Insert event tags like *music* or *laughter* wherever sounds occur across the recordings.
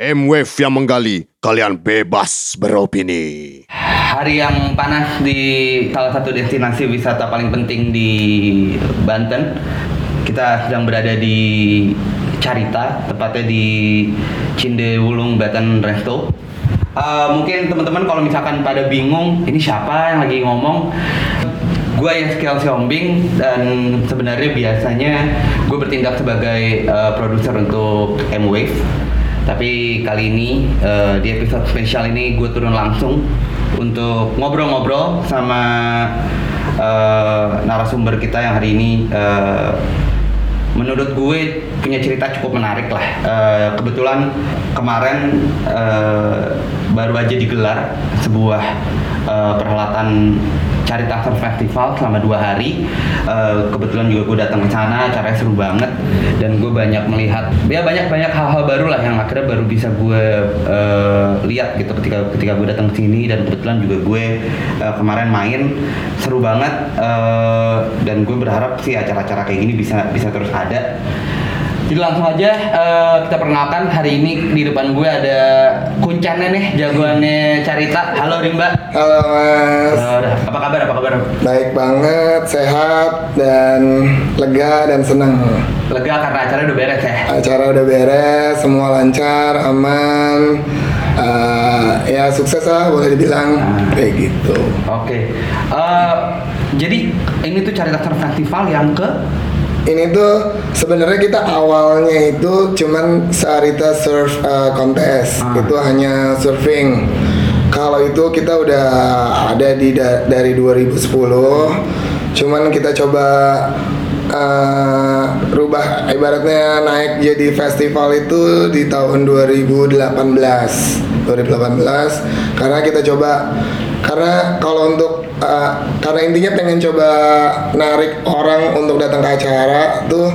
M-Wave yang menggali, kalian bebas beropini. Hari yang panas di salah satu destinasi wisata paling penting di Banten. Kita sedang berada di Carita, tepatnya di Cindewulung Banten Resto. Uh, mungkin teman-teman kalau misalkan pada bingung, ini siapa yang lagi ngomong? Gue Yeskel Siombing dan sebenarnya biasanya gue bertindak sebagai uh, produser untuk M-Wave tapi kali ini uh, di episode spesial ini gue turun langsung untuk ngobrol-ngobrol sama uh, narasumber kita yang hari ini uh, menurut gue punya cerita cukup menarik lah. Uh, kebetulan kemarin uh, baru aja digelar sebuah uh, perhelatan Carita Surf Festival selama dua hari. Uh, kebetulan juga gue datang ke sana, acaranya seru banget dan gue banyak melihat ya banyak banyak hal-hal baru lah yang akhirnya baru bisa gue uh, lihat gitu ketika ketika gue datang ke sini dan kebetulan juga gue uh, kemarin main seru banget uh, dan gue berharap sih acara-acara kayak gini bisa bisa terus ada. Jadi langsung aja uh, kita perkenalkan hari ini di depan gue ada kuncannya nih jagoannya Carita. Halo Rimba. Halo Mas. Halo, apa kabar? Apa kabar? Baik banget, sehat dan lega dan senang. Lega karena acara udah beres ya. Acara udah beres, semua lancar, aman. Uh, ya sukses lah boleh dibilang Ah. kayak gitu. Oke. Eh, jadi ini tuh Carita Surf Festival yang ke Ini tuh sebenarnya kita awalnya itu cuman Sarita Surf uh, Contest, Ah. itu hanya surfing. Kalau itu kita udah ada di da- dari 2010, cuman kita coba uh, rubah ibaratnya naik jadi festival itu di tahun 2018 2018 karena kita coba karena kalau untuk uh, karena intinya pengen coba narik orang untuk datang ke acara tuh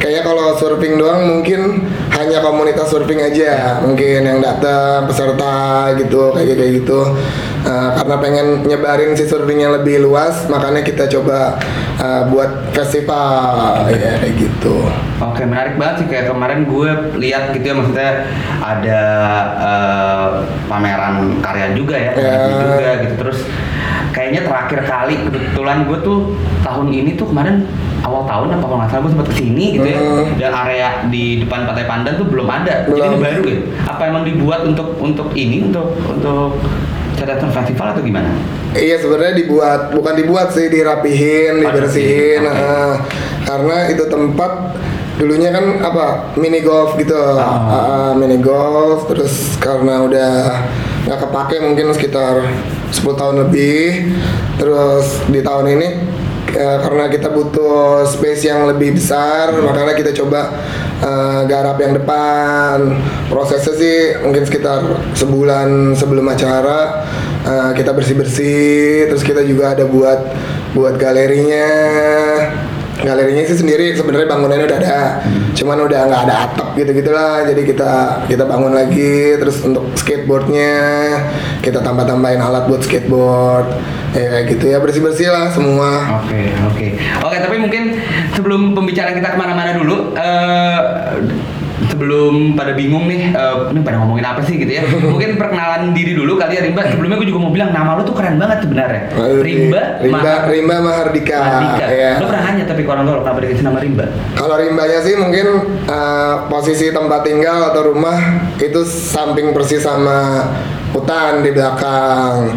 kayaknya kalau surfing doang mungkin hanya komunitas surfing aja mungkin yang datang peserta gitu kayak kayak gitu. Uh, karena pengen nyebarin si surfingnya lebih luas makanya kita coba uh, buat festival ya kayak gitu. Oke menarik banget sih kayak kemarin gue lihat gitu ya maksudnya ada eh, pameran karya juga ya Ya. juga gitu. Terus kayaknya terakhir kali kebetulan gue tuh tahun ini tuh kemarin awal tahun apa kalau nggak salah gue sempat ke sini gitu ya Hmm. dan area di depan Pantai Pandan tuh belum ada jadi ini Belum. baru ya apa emang dibuat untuk untuk ini untuk untuk catatan festival atau gimana? Iya sebenarnya dibuat bukan dibuat sih dirapihin, Oh, dibersihin. oke. ah. karena itu tempat dulunya kan apa mini golf gitu, Oh. Ah, mini golf. Terus karena udah nggak kepake mungkin sekitar 10 tahun lebih. Terus di tahun ini ya, karena kita butuh space yang lebih besar, makanya kita coba eh, garap yang depan. Prosesnya sih mungkin sekitar sebulan sebelum acara eh, kita bersih bersih, terus kita juga ada buat buat galerinya. Galerinya sih sendiri sebenarnya bangunannya udah ada, cuman udah nggak ada atap gitu gitulah. Jadi kita kita bangun lagi, terus untuk skateboardnya kita tambah tambahin alat buat skateboard, ya gitu ya bersih bersih lah semua. Oke, oke. Oke, tapi mungkin sebelum pembicaraan kita ke mana-mana dulu, eh, sebelum pada bingung nih, eh, ini pada ngomongin apa sih gitu ya? *laughs* Mungkin perkenalan diri dulu kali ya Rimba. Sebelumnya gue juga mau bilang nama lu tuh keren banget sebenarnya. Rimba, Rimba, Mahar- Rimba Mahardika. Mahardika. ya. Lu pernah nanya tapi orang lo kenapa dikasih nama Rimba? Kalau rimbanya sih mungkin eh, posisi tempat tinggal atau rumah itu samping persis sama hutan di belakang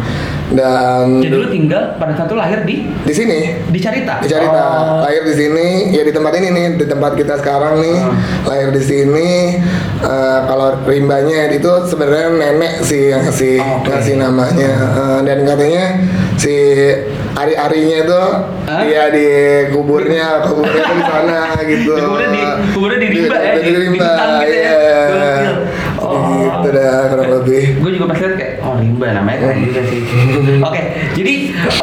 dan Jadi lu tinggal pada satu lahir di di sini di Carita. di Carita Oh. lahir di sini ya di tempat ini nih di tempat kita sekarang nih Hmm. lahir di sini Eh, kalau rimbanya itu sebenarnya nenek sih yang ngasih Oke. ngasih namanya Eh, dan katanya si ari-arinya itu dia di kuburnya kuburnya di sana *laughs* gitu Kuburnya di- kuburnya di rimba ya, di, di- di rimba gitu ya, iya. gokil. Oh. gitu dah kurang lebih gue juga pas lihat kayak oh rimba namanya keren juga sih. Oke jadi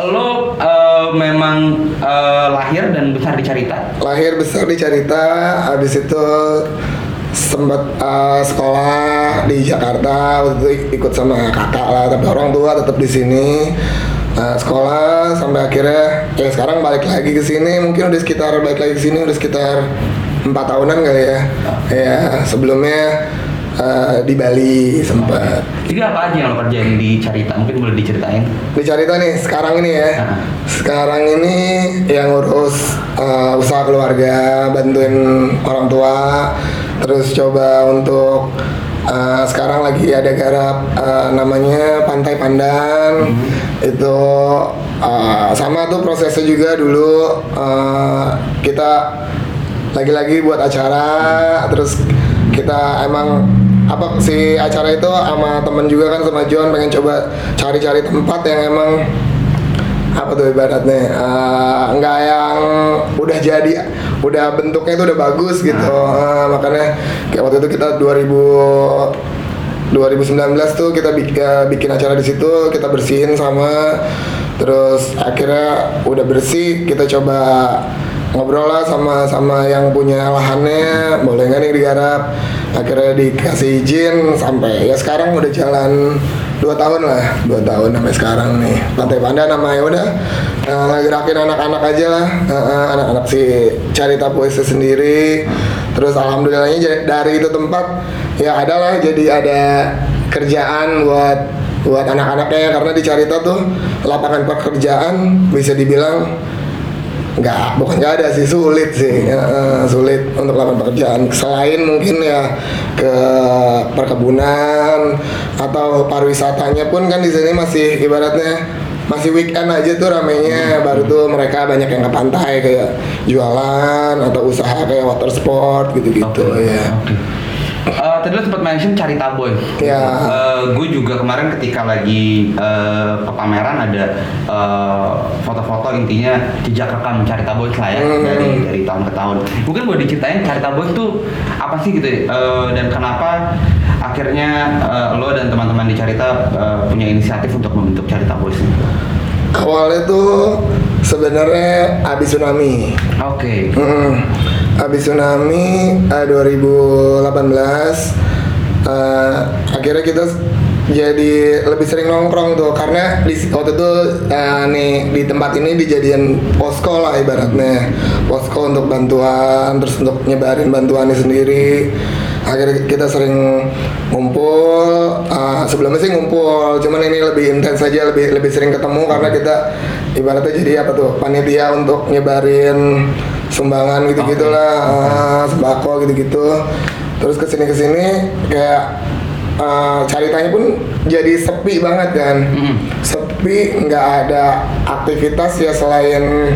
lo eh, memang eh, lahir dan besar di Carita? Lahir besar di Carita habis itu sempat uh, sekolah di Jakarta waktu itu ikut sama kakak lah tapi orang tua tetap di sini. Uh, sekolah sampai akhirnya ya sekarang balik lagi ke sini mungkin udah sekitar balik lagi ke sini udah sekitar empat tahunan kali ya. Ya sebelumnya eh, di Bali sempat. Jadi apa aja yang lo kerjain di Carita? Mungkin boleh diceritain. Di Carita nih sekarang ini ya. Sekarang ini yang ngurus eh, usaha keluarga, bantuin orang tua, terus coba untuk eh, sekarang lagi ada garap eh, namanya Pantai Pandan. Itu eh, sama tuh prosesnya juga dulu eh, kita lagi-lagi buat acara terus kita emang apa si acara itu sama temen juga kan sama John pengen coba cari-cari tempat yang emang apa tuh ibaratnya nggak yang udah jadi udah bentuknya itu udah bagus gitu. Eh, makanya kayak waktu itu kita 2000 2019 tuh kita bik- eh, bikin acara di situ kita bersihin sama terus akhirnya udah bersih kita coba ngobrol lah sama sama yang punya lahannya. Boleh nggak nih digarap? Akhirnya dikasih izin sampai ya sekarang udah jalan dua tahun lah. Dua tahun sampai sekarang nih. Pantai panda namanya udah. Eh, ngegerakin anak-anak aja lah. Eh, anak-anak si carita puisi sendiri. Terus alhamdulillahnya dari itu tempat ya ada lah. Jadi ada kerjaan buat buat anak-anaknya. Karena di Carita tuh lapangan pekerjaan bisa dibilang nggak bukan nggak ada sih sulit sih. Eh, sulit untuk lapangan pekerjaan. Selain mungkin ya ke perkebunan atau pariwisatanya pun kan di sini masih ibaratnya masih weekend aja tuh ramenya. Baru tuh mereka banyak yang ke pantai kayak jualan atau usaha kayak water sport gitu-gitu. Ya Oke. Eh, tadi lo sempat mention Carita Boy. Ya. gue juga kemarin ketika lagi eh, ke pameran ada eh, foto-foto intinya jejak rekam Carita Boy lah ya Hmm. dari dari tahun ke tahun. Mungkin boleh diceritain Carita Boy itu apa sih gitu ya? Eh, dan kenapa akhirnya eh, lo dan teman-teman di Carita eh, punya inisiatif untuk membentuk Carita Boys awalnya tuh sebenarnya abis tsunami Oke. Mm-mm. Abis tsunami eh, 2018 eh, akhirnya kita jadi lebih sering nongkrong tuh. Karena di waktu itu eh, nih di tempat ini dijadiin posko lah ibaratnya. Posko untuk bantuan terus untuk nyebarin bantuannya sendiri. Akhirnya kita sering ngumpul eh, sebelumnya sih ngumpul. Cuman ini lebih intens aja lebih lebih sering ketemu karena kita ibaratnya jadi apa tuh panitia untuk nyebarin sumbangan gitu gitulah eh, sembako gitu gitu terus ke sini ke sini kayak eh, ceritanya pun jadi sepi banget kan. Mm. sepi nggak ada aktivitas ya selain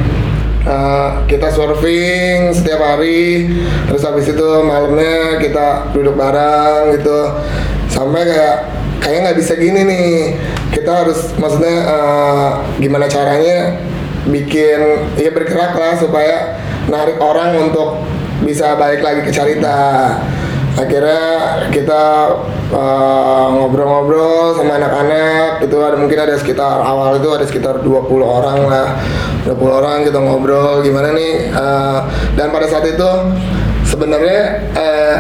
eh, kita surfing setiap hari. Terus habis itu malamnya kita duduk bareng gitu. Sampai kayak kayak nggak bisa gini nih. Kita harus maksudnya eh, gimana caranya bikin ya bergerak lah supaya narik orang untuk bisa balik lagi ke Carita akhirnya kita uh, ngobrol-ngobrol sama anak-anak itu ada mungkin ada sekitar awal itu ada sekitar 20 orang lah. 20 orang kita ngobrol gimana nih uh, dan pada saat itu sebenarnya uh,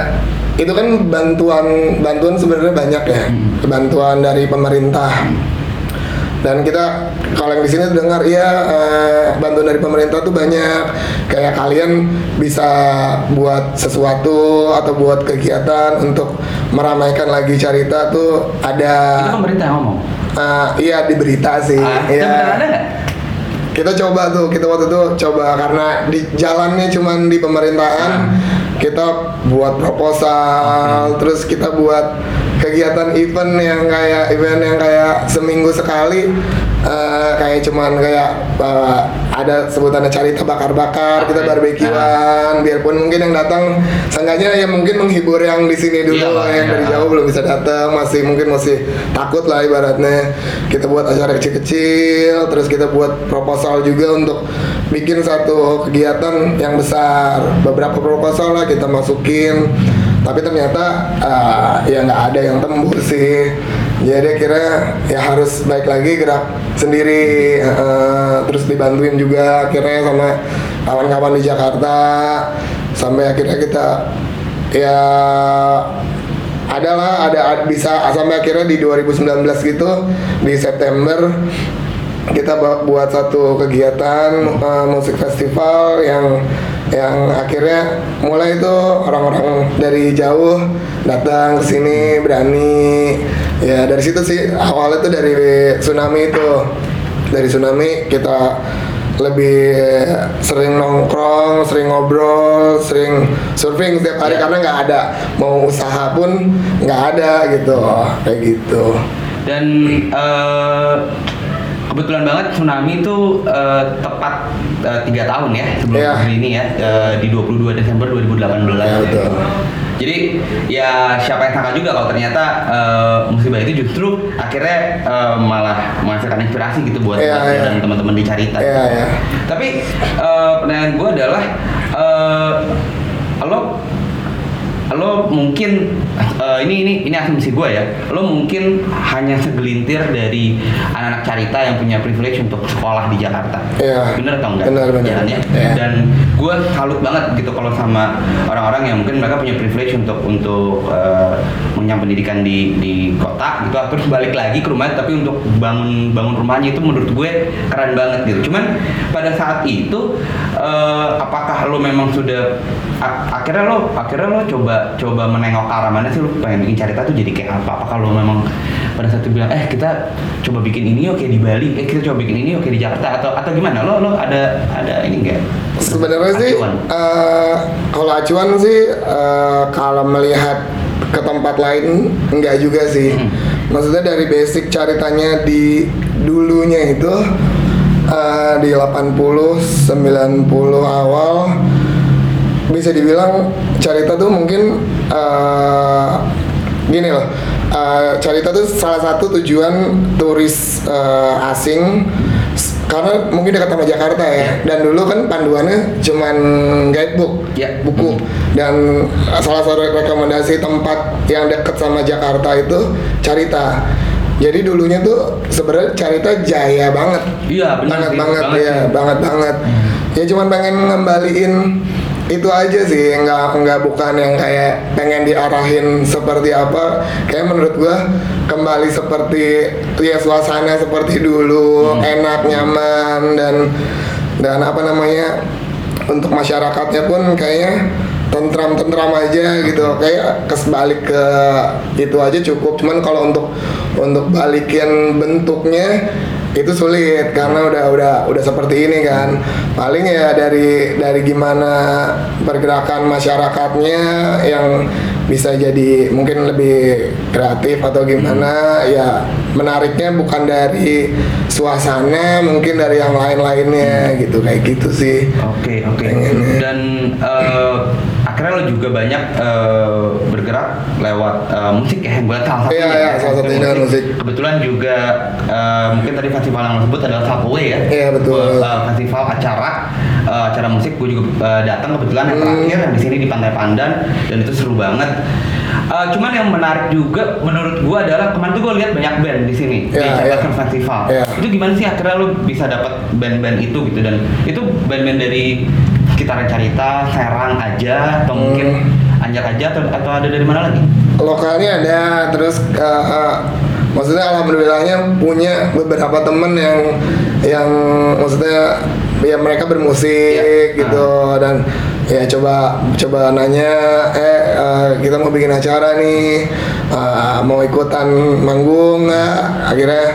itu kan bantuan bantuan sebenarnya banyak ya. Bantuan dari pemerintah dan kita kalau yang di sini dengar iya eh, bantuan dari pemerintah tuh banyak. Kayak kalian bisa buat sesuatu atau buat kegiatan untuk meramaikan lagi cerita tuh Itu ada pemerintah yang ngomong. eh, iya di berita sih. Ah, itu beneran ada nggak? kita coba tuh kita waktu itu coba karena di jalannya cuman di pemerintahan kita buat proposal terus kita buat kegiatan event yang kayak event yang kayak seminggu sekali eh, kayak cuman kayak eh, ada sebutannya carita bakar-bakar kita barbekyuan biarpun mungkin yang datang seenggaknya ya mungkin menghibur yang di sini dulu Iya yang iya. dari jauh belum bisa datang masih mungkin masih takut lah ibaratnya. Kita buat acara kecil-kecil terus kita buat proposal juga untuk bikin satu kegiatan yang besar. Beberapa proposal lah kita masukin tapi ternyata ah, ya nggak ada yang tembus sih jadi akhirnya ya harus baik lagi gerak sendiri eh, terus dibantuin juga akhirnya sama kawan-kawan di Jakarta. Sampai akhirnya kita ya adalah ada ad- bisa sampai akhirnya di 2019 gitu di September kita bu- buat satu kegiatan uh, musik festival yang yang akhirnya mulai itu orang-orang dari jauh datang ke sini berani ya dari situ sih awalnya tuh dari tsunami itu dari tsunami kita lebih sering nongkrong, sering ngobrol, sering surfing setiap hari Ya. karena nggak ada mau usaha pun nggak ada gitu kayak gitu. Dan eh, kebetulan banget tsunami itu eh, tepat eh, tiga tahun ya sebelum hari ini ya eh, di 22 Desember 2018. Iya, betul. Jadi ya siapa yang sangka juga kalau ternyata eh, musibah itu justru akhirnya eh, malah menghasilkan inspirasi gitu buat lo iya. dan teman-teman di Carita. Iya ya. Tapi eh, pertanyaan gue adalah eh, lo lo mungkin eh, ini ini ini asumsi gue ya lo mungkin hanya segelintir dari anak-anak carita yang punya privilege untuk sekolah di Jakarta Iya. bener atau enggak Bener, bener. Jalannya? Iya. dan gue salut banget gitu kalau sama orang-orang yang mungkin mereka punya privilege untuk untuk eh, mengenyam pendidikan di di kota gitu. Terus balik lagi ke rumah tapi untuk bangun bangun rumahnya itu menurut gue keren banget gitu. Cuman pada saat itu eh, apakah lo memang sudah akhirnya lo akhirnya lo coba coba menengok ke arah mana sih? Lo pengen bikin cerita tuh jadi kayak apa? Apakah lo memang pada saat itu bilang eh kita coba bikin ini oke di Bali. Eh kita coba bikin ini oke di Jakarta. Atau atau gimana? Lo lo ada ada ini enggak Sebenarnya sih eh, kalau acuan sih eh, kalau melihat ke tempat lain enggak juga sih. Hmm. Maksudnya dari basic caritanya di dulunya itu eh, di 80 90 awal bisa dibilang Carita tuh mungkin eh, gini loh eh, Carita tuh salah satu tujuan turis eh, asing karena mungkin dekat sama Jakarta ya. Dan dulu kan panduannya cuman guidebook Ya. buku. Dan eh, salah satu rekomendasi tempat yang dekat sama Jakarta itu Carita. Jadi dulunya tuh sebenarnya Carita jaya banget. Iya, benar banget banget, banget ya banget banget. Ya cuman pengen ngembaliin itu aja sih nggak nggak bukan yang kayak pengen diarahin seperti apa. Kayak menurut gua kembali seperti ya suasana seperti dulu enak nyaman dan dan apa namanya untuk masyarakatnya pun kayaknya tentram-tentram aja gitu. Kayak kesbalik ke itu aja cukup. Cuman kalau untuk untuk balikin bentuknya itu sulit karena udah udah udah seperti ini kan paling ya dari dari gimana pergerakan masyarakatnya yang bisa jadi mungkin lebih kreatif atau gimana ya menariknya bukan dari suasana mungkin dari yang lain-lainnya gitu kayak gitu sih Oke oke. Pengennya. Dan eh, akhirnya lo juga banyak eh, bergerak lewat eh, musik ya, yang gue salah satunya. Iya, iya, salah satunya dengan musik. Kebetulan juga eh, mungkin tadi festival yang lo sebut adalah Subway ya. Iya, betul. Eh, festival acara eh, acara musik gue juga eh, datang kebetulan yang Hmm. terakhir yang di sini di Pantai Pandan dan itu seru banget. Eh, cuman yang menarik juga menurut gue adalah kemarin tuh gue lihat banyak band di sini di Iya, Jakarta iya. Festival. Iya. Itu gimana sih akhirnya lo bisa dapat band-band itu gitu dan itu band-band dari Carita, Serang aja atau Hmm. mungkin Anjak aja atau, atau ada dari mana lagi? lokalnya ada terus uh, uh, maksudnya alhamdulillahnya punya beberapa temen yang yang maksudnya ya mereka bermusik Iya. gitu dan ya coba coba nanya eh uh, kita mau bikin acara nih uh, mau ikutan manggung nggak akhirnya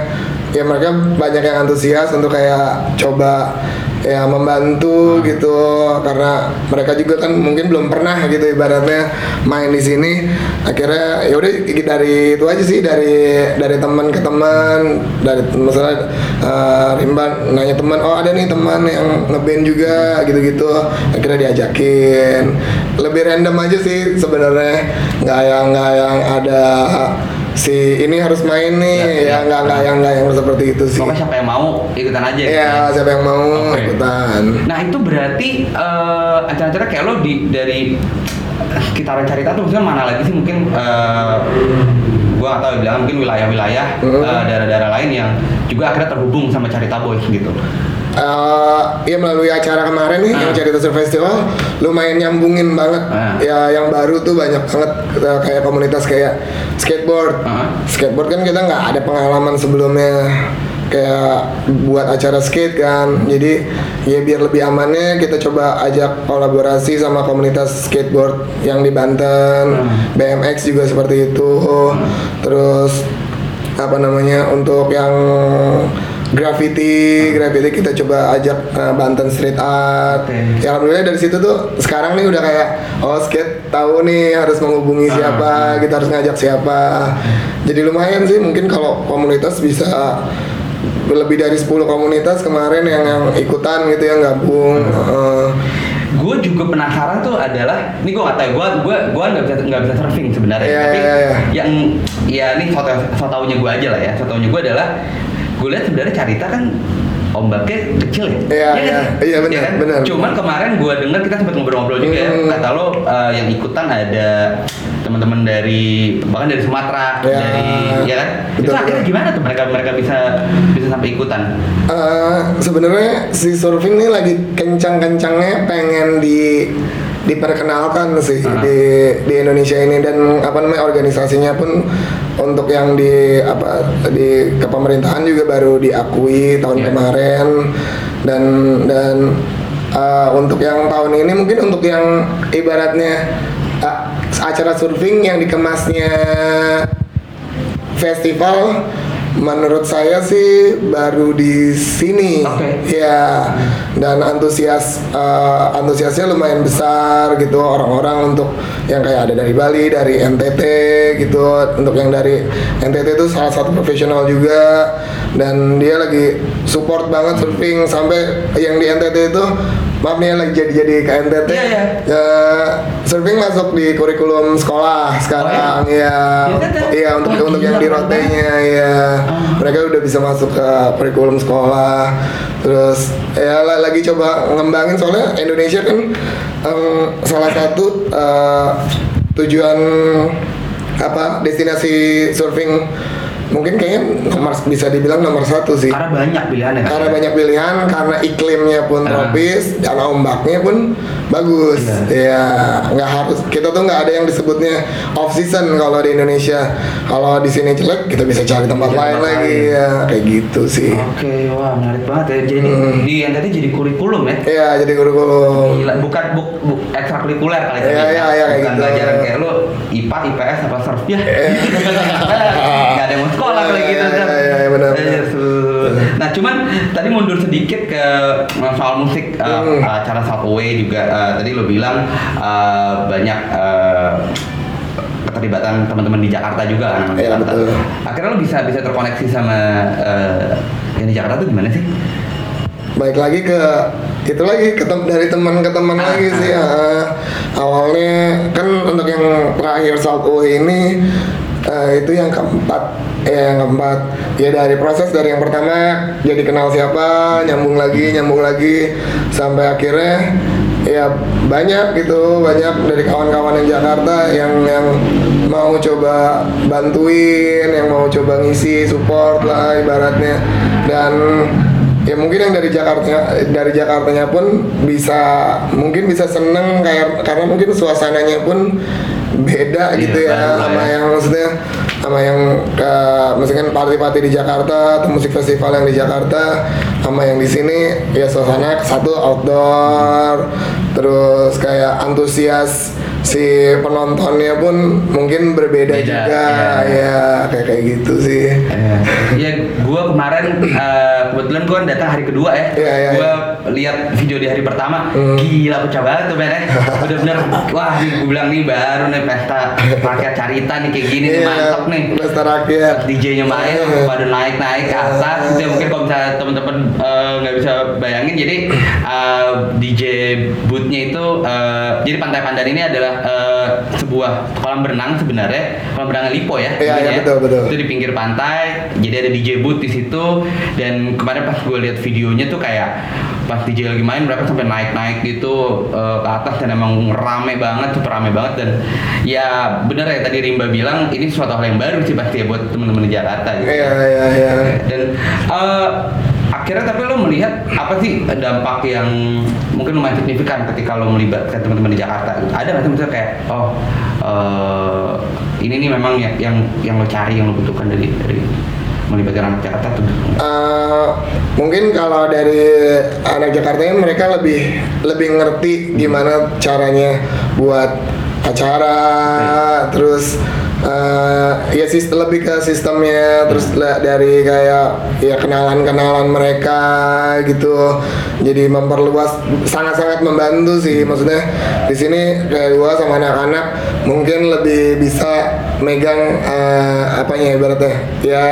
ya mereka banyak yang antusias untuk kayak coba ya membantu gitu. Karena mereka juga kan mungkin belum pernah gitu ibaratnya main di sini. Akhirnya ya udah dari itu aja sih dari dari teman ke teman. Dari misalnya eh, Rimban nanya teman oh ada nih teman yang ngeband juga gitu-gitu. Akhirnya diajakin. Lebih random aja sih sebenarnya. Nggak yang nggak yang ada si ini harus main nih Ya, ya ya. nggak nggak yang nggak yang seperti itu sih Pokoknya siapa yang mau ikutan aja. Iya, ya. siapa yang mau Oke. ikutan. Nah itu berarti eh, acara-acara kayak lo di dari sekitaran Carita tuh maksudnya mana lagi sih mungkin eh, gua ya, bilang mungkin wilayah-wilayah Hmm. eh, daerah-daerah lain yang juga akhirnya terhubung sama Carita Boys gitu. Eh, ya melalui acara kemarin nih yang Ah. Cerita Festival lumayan nyambungin banget. Ah. Ya yang baru tuh banyak banget eh, kayak komunitas kayak skateboard. Ah. Skateboard kan kita nggak ada pengalaman sebelumnya. kayak buat acara skate kan jadi ya biar lebih amannya kita coba ajak kolaborasi sama komunitas skateboard yang di Banten BMX juga seperti itu terus apa namanya untuk yang graffiti graffiti kita coba ajak uh, Banten Street Art. Oke. ya alhamdulillah dari situ tuh sekarang nih udah kayak oh skate tahu nih harus menghubungi siapa kita harus ngajak siapa. Jadi lumayan sih mungkin kalau komunitas bisa lebih dari 10 komunitas kemarin yang yang ikutan gitu yang gabung. Uh, gue juga penasaran tuh adalah ini gue nggak tahu gue gue gue nggak bisa nggak bisa surfing sebenarnya Iya, tapi iya, iya. yang ya ini foto foto taunya gue aja lah ya foto taunya gue adalah gue lihat sebenarnya Carita kan ombaknya kecil ya Iya, nggak iya. sih? Iya, benar, kan? benar. cuman kemarin gue dengar kita sempat ngobrol-ngobrol juga ya Hmm. kata lo uh, yang ikutan ada teman-teman dari bahkan dari Sumatera Iya. dari ya kan itu Betul, akhirnya gimana tuh mereka mereka bisa bisa sampai ikutan Eh, sebenarnya si surfing ini lagi kencang-kencangnya pengen di diperkenalkan sih Ah. di di Indonesia ini dan apa namanya organisasinya pun untuk yang di apa di kepemerintahan juga baru diakui tahun Iya. kemarin dan dan eh, untuk yang tahun ini mungkin untuk yang ibaratnya eh, acara surfing yang dikemasnya festival menurut saya sih baru di sini. Oke. ya dan antusias eh, antusiasnya lumayan besar gitu. Orang-orang untuk yang kayak ada dari Bali dari NTT gitu. Untuk yang dari NTT itu salah satu profesional juga. Dan dia lagi support banget surfing. Sampai yang di NTT itu maaf nih lagi jadi jadi ke NTT Iya, iya. Ya, surfing masuk di kurikulum sekolah sekarang ya. NTT? iya untuk Wah, untuk gila, yang di rotenya ya. Mereka udah bisa masuk ke kurikulum sekolah. Terus ya la- lagi coba ngembangin soalnya Indonesia kan em, salah satu eh, tujuan apa destinasi surfing mungkin kayaknya nomor bisa dibilang nomor satu sih karena banyak pilihannya kan? karena banyak pilihan karena iklimnya pun Ah. tropis dan ombaknya pun bagus Iya. ya nggak harus kita tuh nggak ada yang disebutnya off season kalau di Indonesia kalau di sini jelek kita bisa cari tempat Bisa lain tempat lagi lain. ya kayak gitu sih Oke, wah menarik banget ya. Jadi Hmm. di NTT jadi kurikulum ya. ya jadi kurikulum Gila, bukan buk, buk ekstrakurikuler kali tadi. Iya, iya, iya, kayak bukan gitu. pelajaran kayak lu IPA, IPS apa surf ya. Iya. *laughs* Gak ada yang mau sekolah kalau gitu. Zam. iya, iya, benar, Iya, Nah, cuman tadi mundur sedikit ke uh, soal musik uh, Hmm. acara Subway juga uh, tadi lo bilang uh, banyak uh, keterlibatan teman-teman di Jakarta juga kan anak Jakarta. betul. Akhirnya lo bisa bisa terkoneksi sama uh, yang di Jakarta tuh gimana sih? baik lagi ke itu lagi ke tem- dari teman ke teman Ah, lagi sih ah. awalnya kan untuk yang terakhir Southway ini eh, itu yang keempat. Ya yang keempat. Ya dari proses dari yang pertama jadi kenal siapa nyambung lagi nyambung lagi sampai akhirnya ya banyak gitu banyak dari kawan-kawan yang Jakarta yang yang mau coba bantuin yang mau coba ngisi support lah ibaratnya. Dan ya mungkin yang dari Jakarta dari Jakartanya pun bisa mungkin bisa seneng kayak karena mungkin suasananya pun beda Iya, gitu ya sama ya. yang maksudnya sama yang uh, maksudnya party-party di Jakarta atau musik festival yang di Jakarta sama yang di sini ya suasana satu outdoor terus kayak antusias si penontonnya pun mungkin berbeda Beda, juga iya. ya kayak kayak gitu sih Eh, Iya, gua kemarin eh, kebetulan gua datang hari kedua ya. Iya, iya, gua lihat video di hari pertama, Hmm. gila pecah banget tuh men. eh. *laughs* Bener-bener, wah gua bilang nih baru nih pesta rakyat carita nih kayak gini nih Iya, mantap nih. pesta rakyat DJ-nya main Iya. pada naik-naik ke atas gitu ya mungkin kalau misalnya teman-teman eh, nggak bisa bayangin jadi eh, DJ bootnya itu eh, jadi Pantai Pandan ini adalah eh, sebuah kolam berenang sebenarnya kolam berenang Lipo ya Iya, iya, betul, betul. itu di pinggir pantai jadi ada DJ booth di situ. Dan kemarin pas gue lihat videonya tuh kayak pas DJ lagi main mereka sampai naik-naik gitu eh, ke atas dan emang rame banget super rame banget. Dan ya bener ya tadi Rimba bilang ini suatu hal yang baru sih pasti ya buat temen-temen di Jakarta gitu. Iya iya iya. Dan eh, akhirnya tapi lo melihat apa sih dampak yang mungkin lumayan signifikan ketika lo melibatkan teman-teman di Jakarta ada nggak sih misalnya kayak oh eh, ini nih memang yang yang yang lo cari yang lo butuhkan dari dari melibatkan anak Jakarta tuh? Eh, mungkin kalau dari anak Jakarta ini mereka lebih lebih ngerti gimana caranya buat acara terus eh, ya sistem lebih ke sistemnya terus la- dari kayak ya kenalan-kenalan mereka gitu. Jadi memperluas sangat-sangat membantu sih. Maksudnya di sini kayak gua sama anak-anak mungkin lebih bisa megang eh, apanya ibaratnya? Ya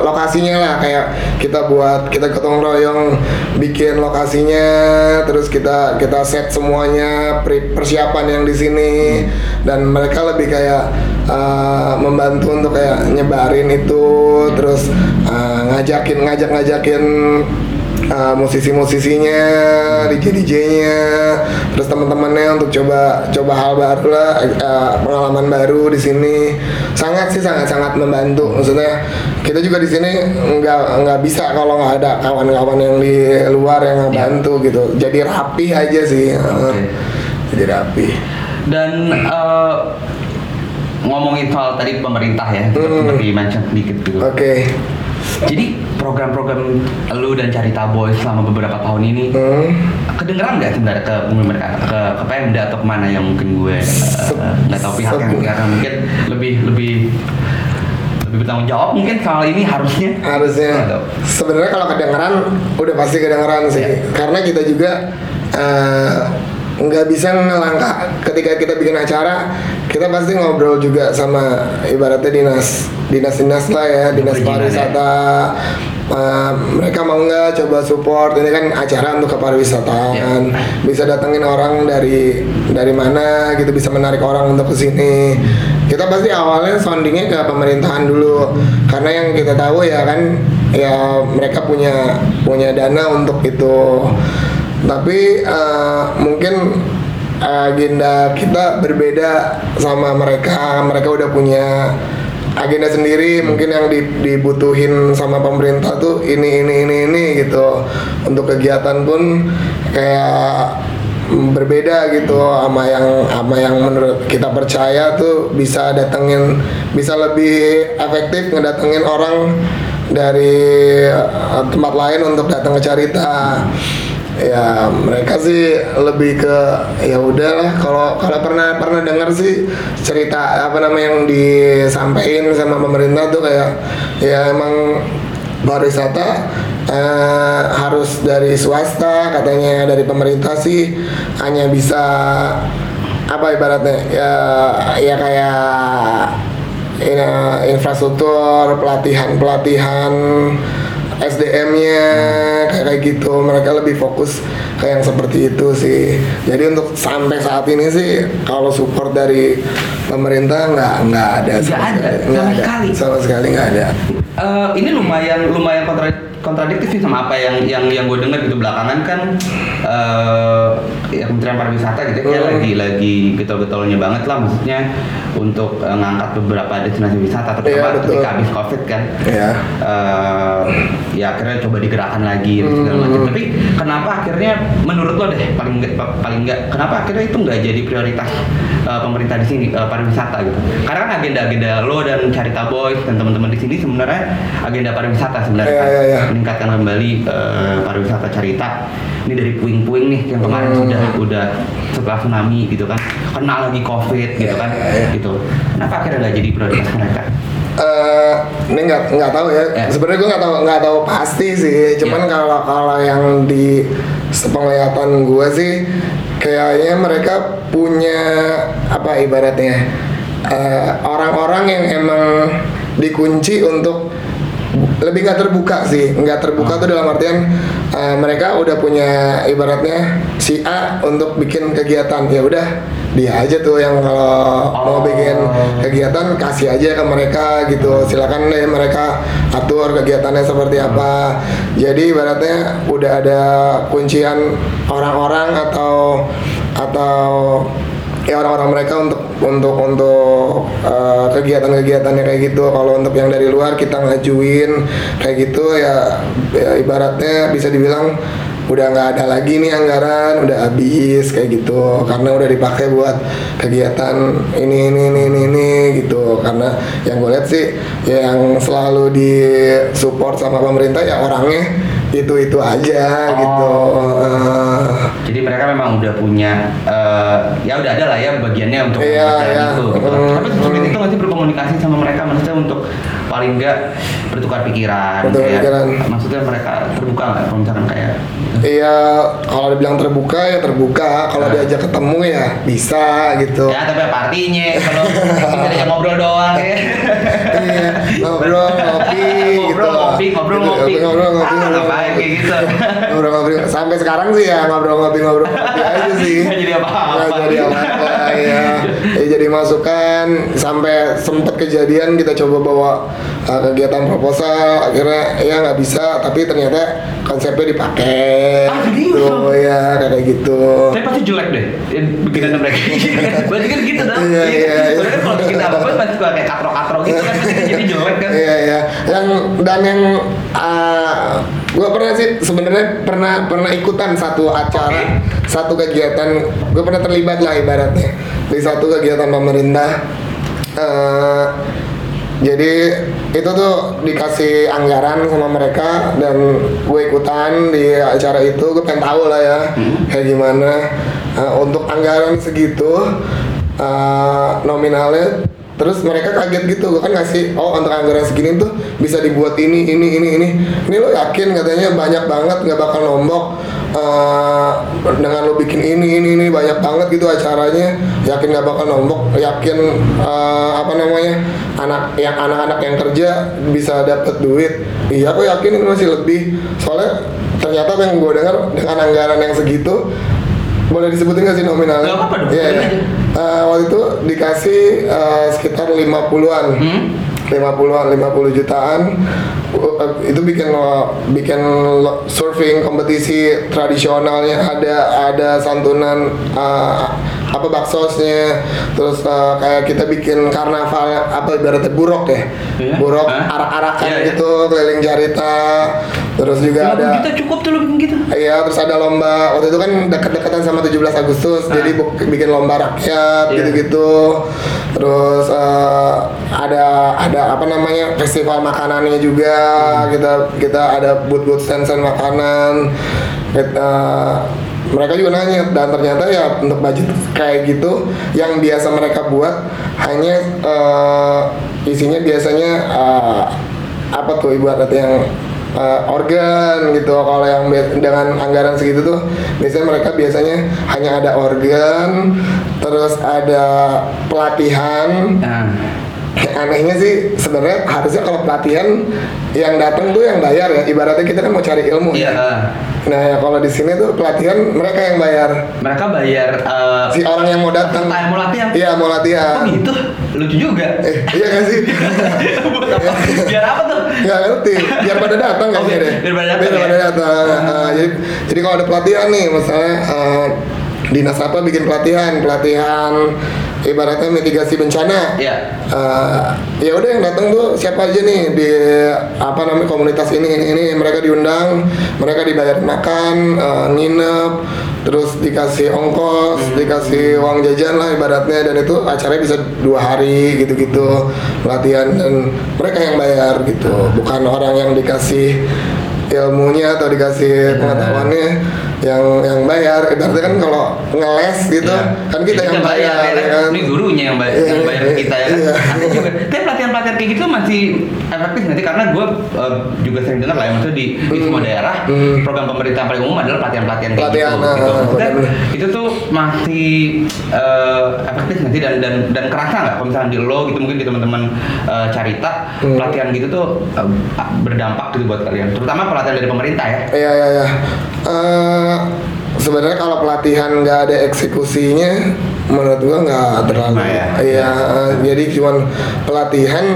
lokasinya lah. Kayak kita buat kita gotong royong bikin lokasinya terus kita kita set semuanya persiapan yang di sini. Dan mereka lebih kayak uh, membantu untuk kayak nyebarin itu terus uh, ngajakin ngajak ngajakin uh, musisi-musisinya, DJ-DJ-nya, terus teman-temannya untuk coba coba hal baru lah, uh, pengalaman baru di sini. Sangat sih sangat sangat membantu. Maksudnya kita juga di sini nggak nggak bisa kalau nggak ada kawan-kawan yang di luar yang ngebantu gitu. Jadi rapi aja sih. uh, Oke. Jadi rapi. Dan eh, ngomongin soal tadi pemerintah ya, Hmm. seperti mention sedikit gitu. Oke. Jadi program-program lu dan Carita Boys selama beberapa tahun ini Hmm. kedengeran nggak sebenarnya ke mereka ke, ke Pemda atau ke mana yang mungkin gue eh, nggak tahu pihak yang karena mungkin lebih lebih lebih bertanggung jawab mungkin soal ini harusnya. Harusnya. Sebenarnya kalau kedengeran udah pasti kedengeran sih. Iya. karena kita juga eh, nggak bisa ngelangkah ketika kita bikin acara kita pasti ngobrol juga sama ibaratnya dinas dinas dinas lah ya dinas Perizinan, pariwisata. Eh, mereka mau nggak coba support? Ini kan acara untuk kepariwisataan. Bisa datengin orang dari dari mana gitu bisa menarik orang untuk ke sini. Kita pasti awalnya soundingnya ke pemerintahan dulu. Karena yang kita tahu ya kan ya mereka punya punya dana untuk itu. Tapi eh, mungkin agenda kita berbeda sama mereka. Mereka udah punya agenda sendiri mungkin yang di- dibutuhin sama pemerintah tuh ini ini ini ini gitu. Untuk kegiatan pun kayak berbeda gitu sama yang sama yang menurut kita percaya tuh bisa datengin bisa lebih efektif ngedatengin orang dari eh, tempat lain untuk datang ke Carita ya mereka sih lebih ke ya udahlah kalau kalau pernah pernah dengar sih cerita apa namanya yang disampaikan sama pemerintah tuh kayak ya emang pariwisata eh, harus dari swasta katanya dari pemerintah sih hanya bisa apa ibaratnya ya ya kayak ya, infrastruktur pelatihan pelatihan SDM-nya kayak kayak gitu. Mereka lebih fokus ke yang seperti itu sih. Jadi untuk sampai saat ini sih kalau support dari pemerintah nggak nggak ada Nggak ada, nggak sama ada. sekali. sama sekali nggak ada. Eh, ini lumayan lumayan kontra- kontradiktif sih sama apa yang yang yang gue dengar gitu belakangan kan eh ya Kementerian Pariwisata gitu ya kayak Hmm. lagi lagi getol-getolnya banget lah maksudnya untuk eh, ngangkat beberapa destinasi wisata Iya, terutama betul. ketika habis covid kan ya eh ya akhirnya coba digerakkan lagi dan segala Hmm. macam. Tapi kenapa akhirnya menurut lo deh paling nggak paling nggak kenapa akhirnya itu nggak jadi prioritas eh, pemerintah di sini eh, pariwisata gitu? Karena kan agenda-agenda lo dan Carita Boys dan teman-teman di sini sebenarnya agenda pariwisata sebenarnya Iya, kan. iya, iya. Meningkatkan kembali eh, pariwisata Carita. Ini dari puing-puing nih yang kemarin Hmm. sudah udah setelah tsunami gitu kan, kena lagi covid gitu kan, Iya, iya. gitu. Kenapa akhirnya nggak jadi prioritas mereka? Eh, ini nggak nggak tahu ya. Ya. Sebenarnya gue nggak tahu nggak tahu pasti sih. Cuman Ya. kalau kalau yang di sepenglihatan gue sih, kayaknya mereka punya apa ibaratnya eh, orang-orang yang emang dikunci untuk lebih nggak terbuka sih. Nggak terbuka tuh dalam artian eh, mereka udah punya ibaratnya si A untuk bikin kegiatan. Ya udah dia aja tuh yang kalau mau Oh. bikin kegiatan kasih aja ke mereka gitu. Silakan deh mereka atur kegiatannya seperti apa. Jadi ibaratnya udah ada kuncian orang-orang atau atau ya orang-orang mereka untuk untuk untuk uh, kegiatan-kegiatannya kayak gitu. Kalau untuk yang dari luar kita ngajuin kayak gitu ya, ya ibaratnya bisa dibilang udah nggak ada lagi nih anggaran udah habis kayak gitu. Karena udah dipakai buat kegiatan ini ini ini ini, ini gitu. Karena yang gue lihat sih ya yang selalu disupport sama pemerintah ya orangnya itu itu aja Oh. gitu Jadi mereka memang udah punya eh, ya udah ada lah ya bagiannya untuk Iya, iya. itu. Gitu. Hmm, Tapi sulit hmm. itu nanti berkomunikasi sama mereka maksudnya untuk paling enggak bertukar pikiran. Bertukar kayak, pikiran. Maksudnya mereka terbuka nggak kalau misalkan kayak Iya, kalau dibilang terbuka ya terbuka. Kalau Nah. diajak ketemu ya bisa gitu. ya tapi apa artinya kalau *laughs* kita diajak ngobrol doang ya. Ngobrol, ngopi, ngobrol, gitu. ngopi, ngobrol, ngopi. Ngobrol, ngopi, Ah, ngobrol. ngapain kayak gitu. Ngobrol, ngopi. Sampai sekarang sih ya ngobrol, ngopi, ngobrol, ngopi aja sih. Jadi apa-apa. Nggak jadi apa-apa, ya. Ya, jadi masukan sampai sempet kejadian kita coba bawa uh, kegiatan proposal akhirnya ya nggak bisa tapi ternyata konsepnya dipakai Ah, gitu dong? ya kayak gitu Tapi pasti jelek deh ya, bikinan mereka. *laughs* Berarti kan gitu dong. Iya, iya, iya. Soalnya kan kalau bikin apa pun pasti kayak katro-katro gitu kan pasti kan jadi jelek kan. Iya iya. Yang dan yang gue pernah sih sebenarnya pernah pernah ikutan satu acara, Oke. satu kegiatan. Gue pernah terlibat lah ibaratnya di satu kegiatan pemerintah. Eh, jadi itu tuh dikasih anggaran sama mereka dan gue ikutan di acara itu gue pengen tahu lah ya kayak gimana Eh, untuk anggaran segitu eh, nominalnya terus mereka kaget gitu kan ngasih oh untuk anggaran segini tuh bisa dibuat ini ini ini ini. Ini lo yakin katanya banyak banget nggak bakal nombok Eh, dengan lo bikin ini ini ini banyak banget gitu acaranya. Yakin nggak bakal nombok yakin eh, apa namanya anak yang anak-anak yang kerja bisa dapet duit. Iya aku yakin ini masih lebih. Soalnya ternyata yang gue dengar dengan anggaran yang segitu boleh disebutin nggak sih nominalnya? Nggak apa-apa dong, Iya, boleh iya. aja. Eh, waktu itu dikasih eh, sekitar 50-an. Hmm? 50-an, 50 jutaan. Uh, itu bikin lo bikin lo- surfing kompetisi tradisionalnya ada ada santunan uh, apa baksosnya terus uh, kayak kita bikin karnaval apa ibaratnya burok ya Iya. burok Hah? arak-arakan Iya, iya. gitu keliling jarita terus juga ada kita cukup tuh bikin gitu. Iya, terus ada lomba. Waktu itu kan dekat-dekatan sama 17 Agustus, Ah. jadi bikin lomba rakyat Iya. gitu-gitu. Terus eh, ada ada apa namanya? festival makanannya juga. Hmm. Kita kita ada booth-booth stand-stand makanan. Kita, mereka juga nanya dan ternyata ya untuk budget kayak gitu yang biasa mereka buat hanya eh, isinya biasanya eh, apa tuh ibarat yang uh, organ gitu. Kalau yang dengan anggaran segitu tuh biasanya mereka biasanya hanya ada organ terus ada pelatihan. Nah, *laughs* anehnya sih sebenarnya harusnya kalau pelatihan yang datang tuh yang bayar ya ibaratnya kita kan mau cari ilmu iya. ya. nah ya kalau di sini tuh pelatihan mereka yang bayar mereka bayar eh, si orang yang mau datang yang mau latihan. iya mau latihan Oh gitu, lucu juga. eh, iya kan sih *laughs* apa? *laughs* Biar apa tuh? Nggak ngerti, biar pada datang Oh, kayaknya biar- deh. biar pada datang Biar ya? pada datang. Uh, jadi, jadi kalau ada pelatihan nih, misalnya uh, dinas apa bikin pelatihan, pelatihan ibaratnya mitigasi bencana. Iya. Uh, ya udah yang datang tuh siapa aja nih di apa namanya komunitas ini ini ini. Mereka diundang, mereka dibayar makan, uh, nginep, terus dikasih ongkos, Hmm. dikasih uang jajan lah ibaratnya. Dan itu acaranya bisa dua hari gitu-gitu latihan dan mereka yang bayar gitu, bukan orang yang dikasih ilmunya atau dikasih pengetahuannya yang yang bayar ibaratnya kan kalau ngeles gitu Iya. kan kita Ya, yang bayar, ya ya kan Ini gurunya yang bayar, Iya, yang bayar iya, kita ya kan. iya. Aneh juga. Tapi pelatihan-pelatihan kayak gitu masih efektif nanti karena gue eh, juga sering dengar lah ya maksudnya di, di semua daerah Hmm. program pemerintah yang paling umum adalah pelatihan-pelatihan kayak Pelatihan, gitu. nah, gitu. Maksudnya benar-benar. itu tuh masih eh, efektif nanti dan dan dan kerasa nggak kalau misalnya di lo gitu mungkin di teman-teman eh, carita Hmm. pelatihan gitu tuh eh, berdampak gitu buat kalian terutama pelatihan dari pemerintah ya. Iya iya iya. Eh, Sebenarnya kalau pelatihan nggak ada eksekusinya, menurut gua nggak terlalu Nah, ya. iya eh, jadi cuman pelatihan.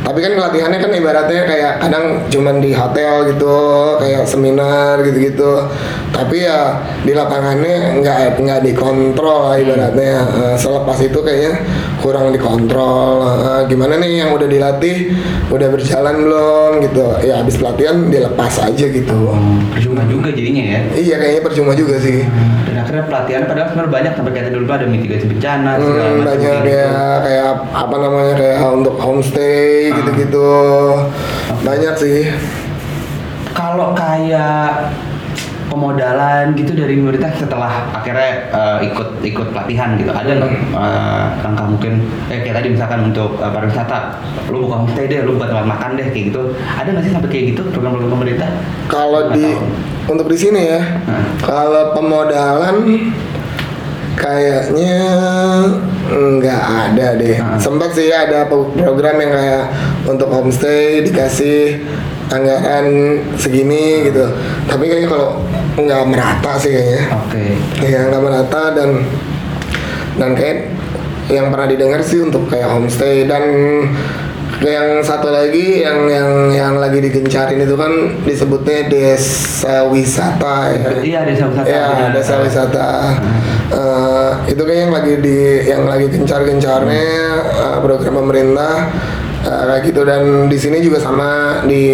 Tapi kan pelatihannya kan ibaratnya kayak kadang cuman di hotel gitu kayak seminar gitu-gitu. Tapi ya di lapangannya nggak nggak dikontrol ibaratnya. Eh, selepas itu kayaknya kurang dikontrol. Eh, gimana nih yang udah dilatih? Udah berjalan belum gitu? Ya habis pelatihan dilepas aja gitu. Percuma juga jadinya ya. iya kayaknya percuma juga sih. Dan akhirnya pelatihan padahal sebenarnya banyak sampai tadi dulu ada mitigasi bencana segala Hmm, macam banyak gitu. ya kayak apa namanya kayak untuk homestay gitu-gitu. Banyak sih. Kalau kayak pemodalan gitu dari pemerintah setelah akhirnya eh, ikut ikut pelatihan gitu ada nggak? Eh, langkah mungkin eh kayak tadi misalkan untuk eh, pariwisata lu buka homestay deh lu buat tempat makan deh kayak gitu. Ada nggak sih sampai kayak gitu program-program pemerintah? Kalau di tahu. untuk di sini ya Hmm. kalau pemodalan kayaknya nggak ada deh. Hmm. sempat sih ada pro- program yang kayak untuk homestay dikasih anggaran segini gitu. Tapi kayaknya kalau nggak merata sih kayaknya. Oke. Iya nggak merata dan dan kayak yang pernah didengar sih untuk kayak homestay dan yang satu lagi yang yang yang lagi digencarin itu kan disebutnya desa wisata ya. iya desa wisata Ya, benar. desa wisata. Eh, itu kayak yang lagi di yang lagi gencar-gencarnya eh, program pemerintah eh, kayak gitu dan di sini juga sama di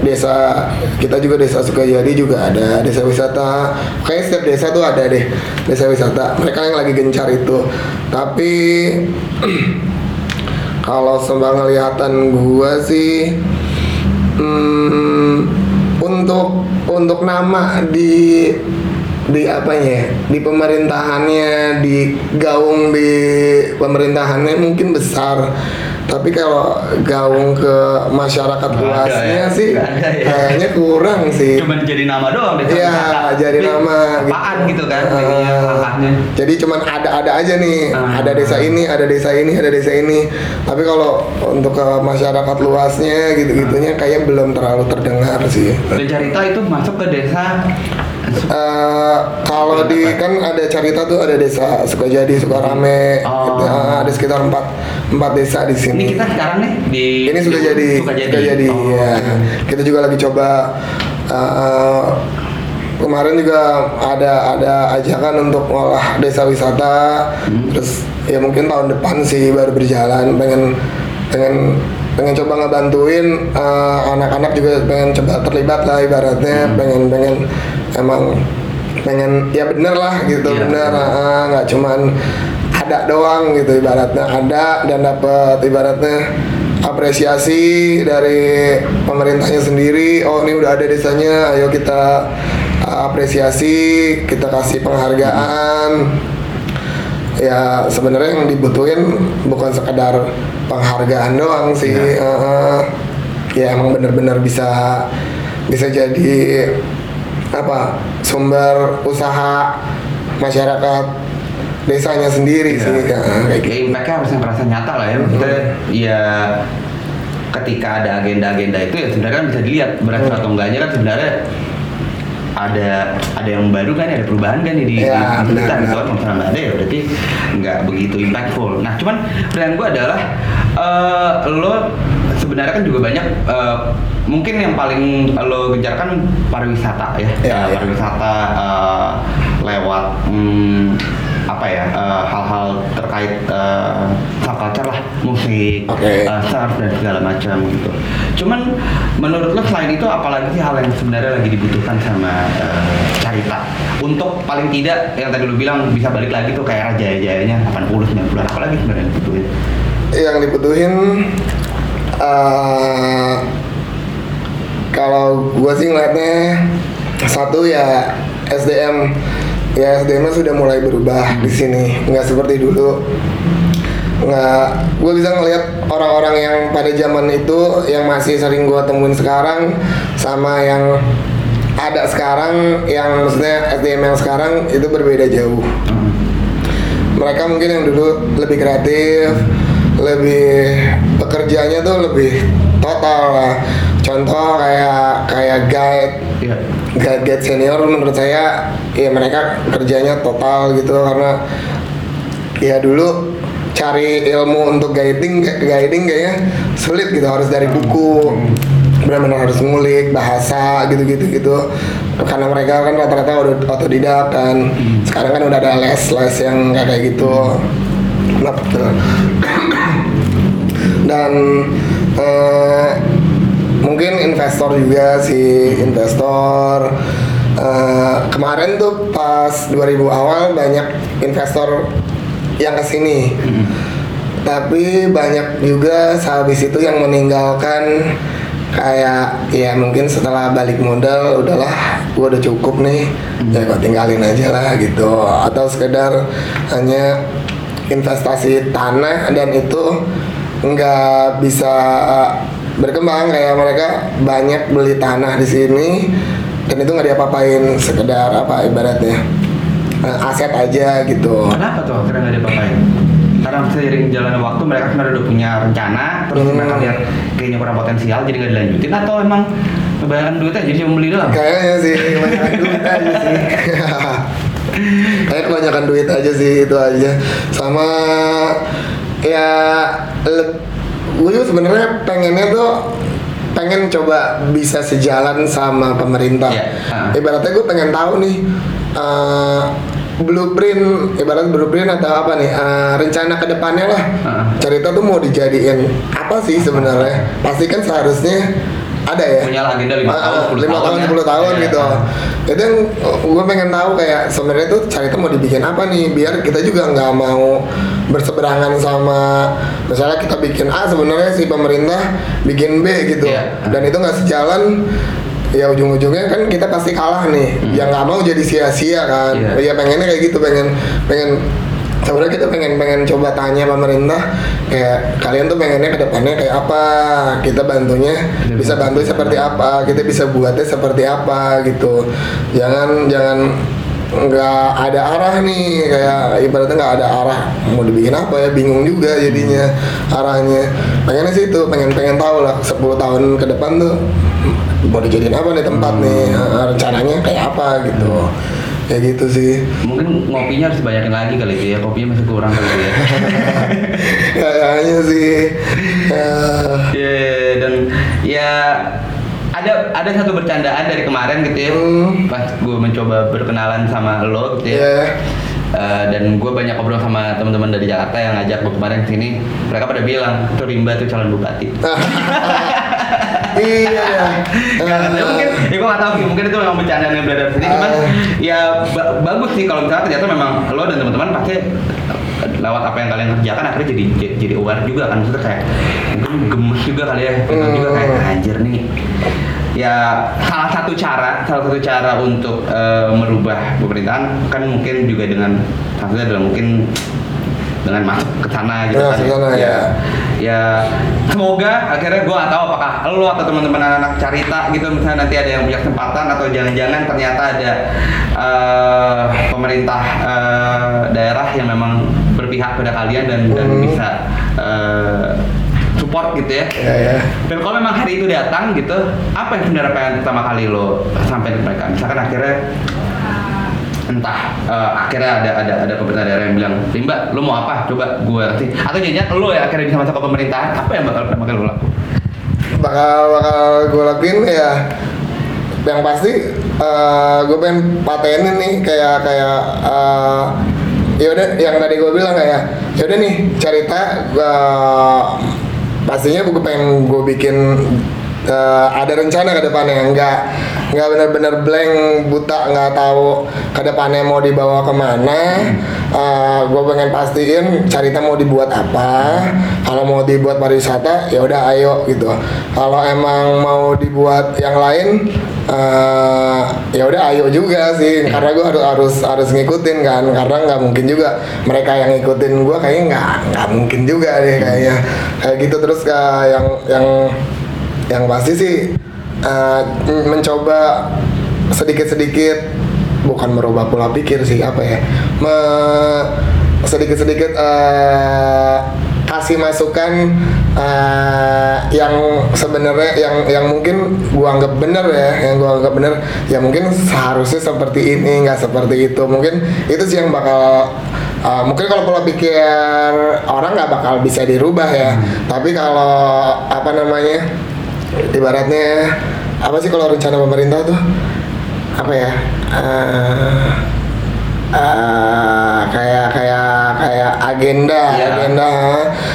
desa kita juga desa Sukajadi juga ada desa wisata. Kayak setiap desa tuh ada deh desa wisata. Mereka yang lagi gencar itu. Tapi *clears throat* kalau sembah ngelihatan gua sih hmm, untuk untuk nama di di apanya ya, di pemerintahannya di gaung di pemerintahannya mungkin besar tapi kalau gaung ke masyarakat luasnya ya? sih ada ya? kayaknya kurang sih cuman jadi nama doang Iya, wisata. jadi nama apaan gitu kan Eh, jadinya langkahnya Jadi cuman ada-ada aja nih, Ah. ada desa ini, ada desa ini, ada desa ini. Tapi kalau untuk ke masyarakat luasnya gitu-gitunya kayak belum terlalu terdengar sih. dan Carita itu masuk ke desa Eh, kalau di kan ada cerita tuh ada desa Sukajadi, Sukarame, Oh. gitu. Ah, ada sekitar empat empat desa di sini. ini kita sekarang nih di ini sudah jadi suka jadi sudah jadi Oh, ya kita juga lagi coba uh, kemarin juga ada ada ajakan untuk ngolah desa wisata Hmm. terus ya mungkin tahun depan sih baru berjalan pengen pengen pengen coba ngebantuin uh, anak-anak juga pengen coba terlibat lah ibaratnya Hmm. pengen pengen emang pengen ya bener lah gitu Iya. bener. ah, nggak cuman ada doang gitu ibaratnya ada dan dapat ibaratnya apresiasi dari pemerintahnya sendiri. Oh ini udah ada desanya ayo kita uh, apresiasi kita kasih penghargaan. Ya sebenarnya yang dibutuhin bukan sekedar penghargaan doang sih. Uh, ya emang bener-bener bisa bisa jadi apa sumber usaha masyarakat desanya sendiri Iya. sih ya, kayak gitu. ya impactnya harusnya merasa nyata lah ya. Kita ya ketika ada agenda-agenda itu ya sebenarnya kan bisa dilihat berhasil atau enggaknya kan sebenarnya ada ada yang baru kan ada perubahan kan di, Ya, di kita gitu kan. Kalau nggak ada ya berarti nggak begitu impactful. Nah cuman pertanyaan gue adalah eh, lo sebenarnya kan juga banyak eh, mungkin yang paling lo gencarkan pariwisata ya, Ya, ya. pariwisata eh, lewat hmm, apa ya hal-hal terkait uh, subculture lah musik, Oke. eh, surf dan segala macam gitu. Cuman menurut lo selain itu apalagi sih hal yang sebenarnya lagi dibutuhkan sama eh, Carita untuk paling tidak yang tadi lo bilang bisa balik lagi tuh kayak raja-jayanya 80 90-an apalagi sebenarnya dibutuhin. yang dibutuhin eh kalau gua sih ngeliatnya satu ya SDM ya SDM sudah mulai berubah di sini. Nggak seperti dulu. Nggak gue bisa ngelihat orang-orang yang pada zaman itu yang masih sering gua temuin sekarang sama yang ada sekarang yang maksudnya SDM yang sekarang itu berbeda jauh. Hmm. mereka mungkin yang dulu lebih kreatif, lebih pekerjaannya tuh lebih total lah. Contoh kayak kayak guide, Iya. guide guide senior menurut saya ya mereka kerjanya total gitu. Karena ya dulu cari ilmu untuk guiding guiding kayaknya sulit gitu. Harus dari buku. Benar-benar harus ngulik bahasa gitu-gitu gitu. Karena mereka kan rata-rata udah otodidak kan. Sekarang kan udah ada les-les yang nggak kayak gitu. Nah dan eh, mungkin investor juga sih investor. Eh, kemarin tuh pas 2000 awal banyak investor yang ke sini. Tapi banyak juga sehabis itu yang meninggalkan. Kayak ya mungkin setelah balik modal udahlah gua udah cukup nih. Ya gua tinggalin aja lah gitu. Atau sekedar hanya investasi tanah dan itu nggak bisa berkembang kayak mereka banyak beli tanah di sini dan itu nggak diapa-apain sekedar apa ibaratnya eh, aset aja gitu Kenapa tuh akhirnya nggak dipakai? Karena seiring jalannya waktu mereka sebenarnya udah punya rencana, terus Hmm. mereka lihat kayaknya kurang potensial, jadi nggak dilanjutin atau emang kebanyakan duitnya jadi cuma beli doang? Kayaknya sih kebanyakan duit aja sih. *laughs* Kayak kebanyakan duit aja sih itu aja. Sama ya gue juga sebenarnya pengennya tuh pengen coba bisa sejalan sama pemerintah. Iya, ah. Ibaratnya gue pengen tahu nih eh, blueprint, ibarat blueprint atau apa nih eh, rencana ke depannya lah. Ah. Cerita tuh mau dijadiin apa sih sebenarnya? Pasti kan seharusnya ada ya Punya agenda 5 tahun, 10 lima tahun tahun, ya. 10 tahun Iya. gitu. Itu yang gue pengen tahu kayak sebenarnya tuh cerita mau dibikin apa nih biar kita juga nggak mau berseberangan sama misalnya kita bikin A sebenarnya si pemerintah bikin B gitu Iya. dan itu nggak sejalan ya ujung-ujungnya kan kita pasti kalah nih yang nggak mau jadi sia-sia kan Hmm. Iya. ya pengennya kayak gitu pengen pengen sebenarnya kita pengen pengen coba tanya pemerintah kayak kalian tuh pengennya ke depannya kayak apa? Kita bantunya bisa bantu seperti apa? Kita bisa buatnya seperti apa gitu. Jangan jangan nggak ada arah nih kayak ibaratnya nggak ada arah. Mau dibikin apa ya? Bingung juga jadinya arahnya. Pengennya sih itu pengen pengen tahu lah 10 tahun ke depan tuh mau dijadiin apa nih tempat nih? Eh, rencananya kayak apa gitu ya gitu sih. Mungkin ngopinya harus dibanyakin lagi kali itu ya, kopinya masih kurang kali ya. kayaknya *laughs* sih. Eh, Iya, dan ya ada ada satu bercandaan dari kemarin gitu ya. Hmm. pas gue mencoba berkenalan sama lo gitu ya. Iya. Eh, dan gue banyak ngobrol sama teman-teman dari Jakarta yang ngajak gue kemarin sini. Mereka pada bilang tuh Rimba tuh calon bupati *laughs* iya. Ya Kan, ya mungkin. Ya gue gak tau mungkin itu memang bercandaan yang beredar sini cuman Ah. ya ba- bagus sih kalau misalnya ternyata memang lo dan teman-teman pasti lewat apa yang kalian kerjakan akhirnya jadi jadi- aware juga kan. Maksudnya kayak mungkin gemes juga kali ya. Hmm. juga kayak anjir nih. Ya salah satu cara salah satu cara untuk eh, merubah pemerintahan kan mungkin juga dengan maksudnya adalah mungkin dengan masuk ke sana gitu Ya, kan ke sana, ya. ya semoga akhirnya gue gak tahu apakah lo atau teman-teman anak-anak carita gitu misalnya nanti ada yang punya kesempatan atau jangan-jangan ternyata ada eh, pemerintah eh, daerah yang memang berpihak pada kalian dan dan Hmm. bisa eh, support gitu ya ya ya dan kalau memang hari itu datang gitu apa yang sebenarnya pengen pertama kali lo sampaikan ke mereka misalkan akhirnya entah eh, akhirnya ada ada ada pemerintah daerah yang bilang Rimba lo mau apa? Coba gue kasih atau jangan lo ya akhirnya bisa masuk ke pemerintahan apa yang bakal kali lo lakukan bakal bakal gue lakuin ya. Yang pasti gue pengen patenin nih kayak kayak eh, ya udah yang tadi gue bilang kayak ya? Udah nih cerita gua pastinya gue pengen gue bikin eh, ada rencana ke depannya? Nggak. Nggak benar-benar blank buta nggak tahu ke depannya mau dibawa ke mana. Gue pengen pastiin cerita mau dibuat apa. Kalau mau dibuat pariwisata ya udah ayo gitu. Kalau emang mau dibuat yang lain eh, ya udah ayo juga sih. Karena gue harus harus harus ngikutin kan. Karena nggak mungkin juga mereka yang ngikutin gue kayaknya nggak nggak mungkin juga deh kayaknya. Kayak gitu terus kayak yang yang yang pasti sih eh, mencoba sedikit-sedikit bukan merubah pola pikir sih apa ya me- sedikit-sedikit eh, kasih masukan eh, yang sebenarnya yang yang mungkin gua anggap bener ya yang gua anggap bener ya mungkin seharusnya seperti ini nggak seperti itu. Mungkin itu sih yang bakal eh, mungkin kalau pola pikir orang nggak bakal bisa dirubah ya. Tapi kalau apa namanya ibaratnya apa sih kalau rencana pemerintah tuh? Apa ya? Eh, eh, kayak kayak kayak agenda Iya. agenda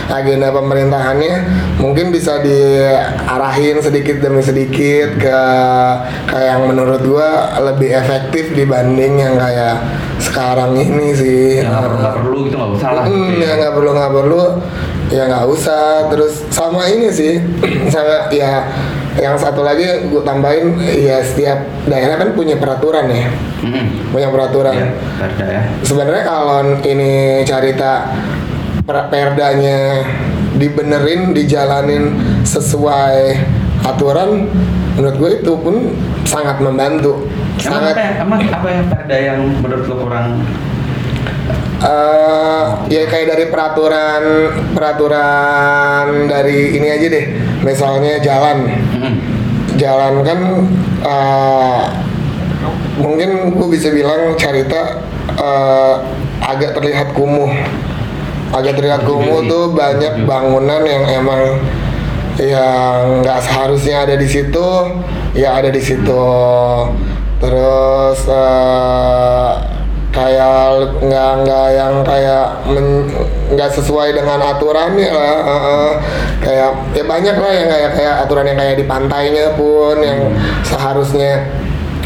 agenda pemerintahannya mungkin bisa diarahin sedikit demi sedikit ke kayak yang menurut gua lebih efektif dibanding yang kayak sekarang ini sih. Nggak perlu nggak perlu gitu nggak usah lah Hmm, gitu ya. nggak perlu nggak perlu ya nggak usah. Terus sama ini sih *clears throat* sama ya yang satu lagi gue tambahin ya setiap daerah kan punya peraturan ya. Mm-mm. punya peraturan. Ya perda ya. Sebenarnya kalau ini carita per- perdanya dibenerin dijalanin sesuai aturan menurut gue itu pun sangat membantu. Emang sangat apa yang, emang apa yang perda yang menurut lo kurang Eh, ya kayak dari peraturan peraturan dari ini aja deh. Misalnya jalan. Mm-mm. jalan kan eh, mungkin gue bisa bilang carita eh, agak terlihat kumuh. Agak terlihat kumuh tuh banyak Setuju. bangunan yang emang yang nggak seharusnya ada di situ. Ya ada di situ. Terus eh, kayak nggak nggak yang kayak nggak sesuai dengan aturannya lah eh, eh. kayak ya banyak lah yang kayak kayak aturan yang kayak di pantainya pun yang seharusnya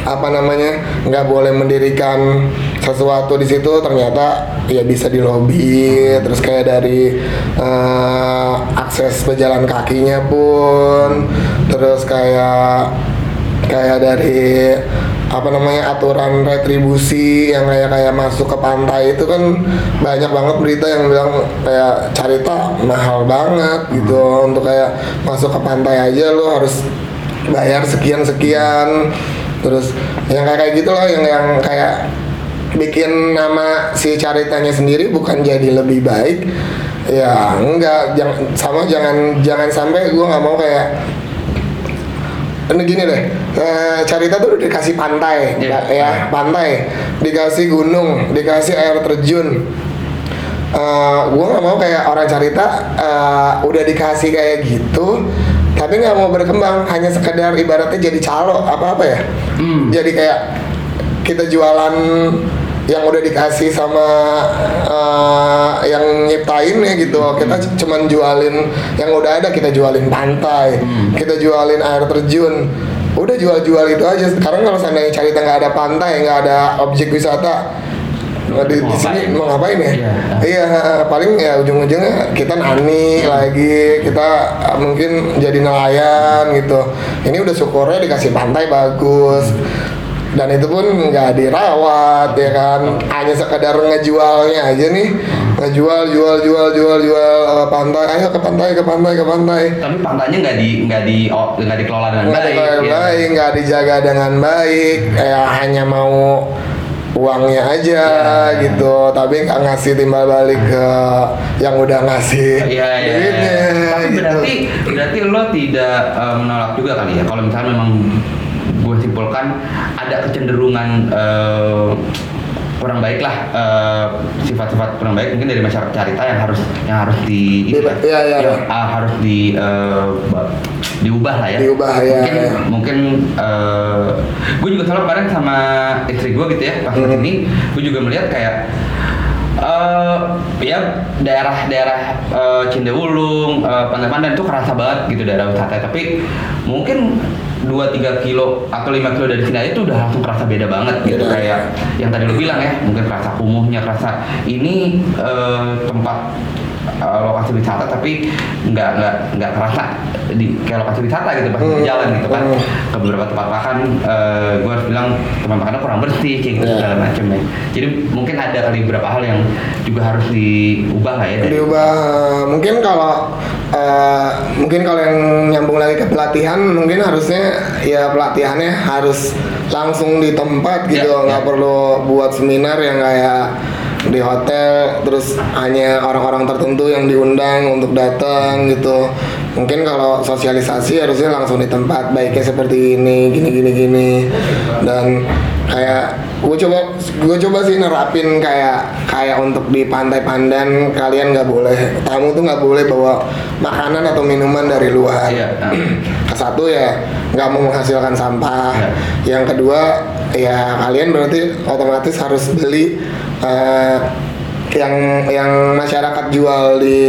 apa namanya nggak boleh mendirikan sesuatu di situ ternyata ya bisa di lobi terus kayak dari eh, akses pejalan kakinya pun terus kayak kayak dari apa namanya aturan retribusi yang kayak kayak masuk ke pantai itu kan banyak banget berita yang bilang kayak carita mahal banget gitu. Untuk kayak masuk ke pantai aja lo harus bayar sekian sekian terus yang kayak kayak gitu loh yang yang kayak bikin nama si caritanya sendiri bukan jadi lebih baik. Ya enggak. Jangan sama jangan jangan sampai gue nggak mau kayak ini gini deh eh, Carita tuh udah dikasih pantai Iya. ya pantai. Dikasih gunung dikasih air terjun. Eh, gue nggak mau kayak orang Carita eh, udah dikasih kayak gitu tapi nggak mau berkembang. Hanya sekedar ibaratnya jadi calo apa apa ya? Hmm. jadi kayak kita jualan yang udah dikasih sama eh, yang nyiptainnya gitu. Kita c- cuman jualin yang udah ada kita jualin pantai kita jualin air terjun. Udah jual-jual itu aja. Sekarang kalau seandainya Carita nggak ada pantai nggak ada objek wisata di, di sini mau ngapain ya? Iya. Iya, paling ya ujung-ujungnya kita nani lagi, kita uh, mungkin jadi nelayan gitu. Ini udah syukurnya dikasih pantai bagus. Dan itu pun nggak dirawat ya kan, hanya sekedar ngejualnya aja nih, ngejual, jual, jual, jual, jual uh, pantai, ayo ke pantai, ke pantai, ke pantai. tapi pantainya nggak di nggak di oh, nggak dikelola dengan nggak baik dikelola ya. baik, nggak dijaga dengan baik, kayak hanya mau uangnya aja Iya. gitu, tapi nggak ngasih timbal balik ke yang udah ngasih Iya, iya. duitnya. Tapi gitu. berarti berarti lo tidak eh, menolak juga kali ya kalau misalnya memang gue simpulkan ada kecenderungan eh, kurang baik lah eh, sifat-sifat kurang baik mungkin dari masyarakat carita yang harus yang harus di Iya, iya, iya. yang, ah, harus di ba- diubah lah ya Diubah, ya, mungkin ya. mungkin gue juga selalu kemarin sama istri gue gitu ya pas Hmm. ini gue juga melihat kayak eh ya daerah-daerah eh, Cindewulung, eh, Pantai-Pantai itu kerasa banget gitu daerah wisata. Tapi mungkin 2-3 kilo atau 5 kilo dari sini aja itu udah langsung kerasa beda banget gitu Beda. kayak yang tadi lo bilang ya, mungkin kerasa kumuhnya, kerasa ini eh, tempat eh, lokasi wisata tapi nggak nggak nggak kerasa di kayak lokasi wisata gitu pas Hmm. di jalan gitu kan Hmm. ke beberapa tempat makan eh, gue harus bilang tempat makannya kurang bersih kayak gitu Iya. segala macam ya jadi mungkin ada kali beberapa hal yang juga harus diubah lah ya dari diubah mungkin kalau eh, mungkin kalau yang nyambung lagi ke pelatihan mungkin harusnya ya pelatihannya harus langsung di tempat gitu Ya, nggak ya. perlu buat seminar yang kayak di hotel terus hanya orang-orang tertentu yang diundang untuk datang gitu. Mungkin kalau sosialisasi harusnya langsung di tempat baiknya seperti ini gini gini gini. Dan kayak gue coba gue coba sih nerapin kayak kayak untuk di pantai pandan kalian nggak boleh tamu tuh nggak boleh bawa makanan atau minuman dari luar. Iya, nah. *clears throat* Ke satu ya nggak mau menghasilkan sampah. Yang kedua ya kalian berarti otomatis harus beli eh, yang yang masyarakat jual di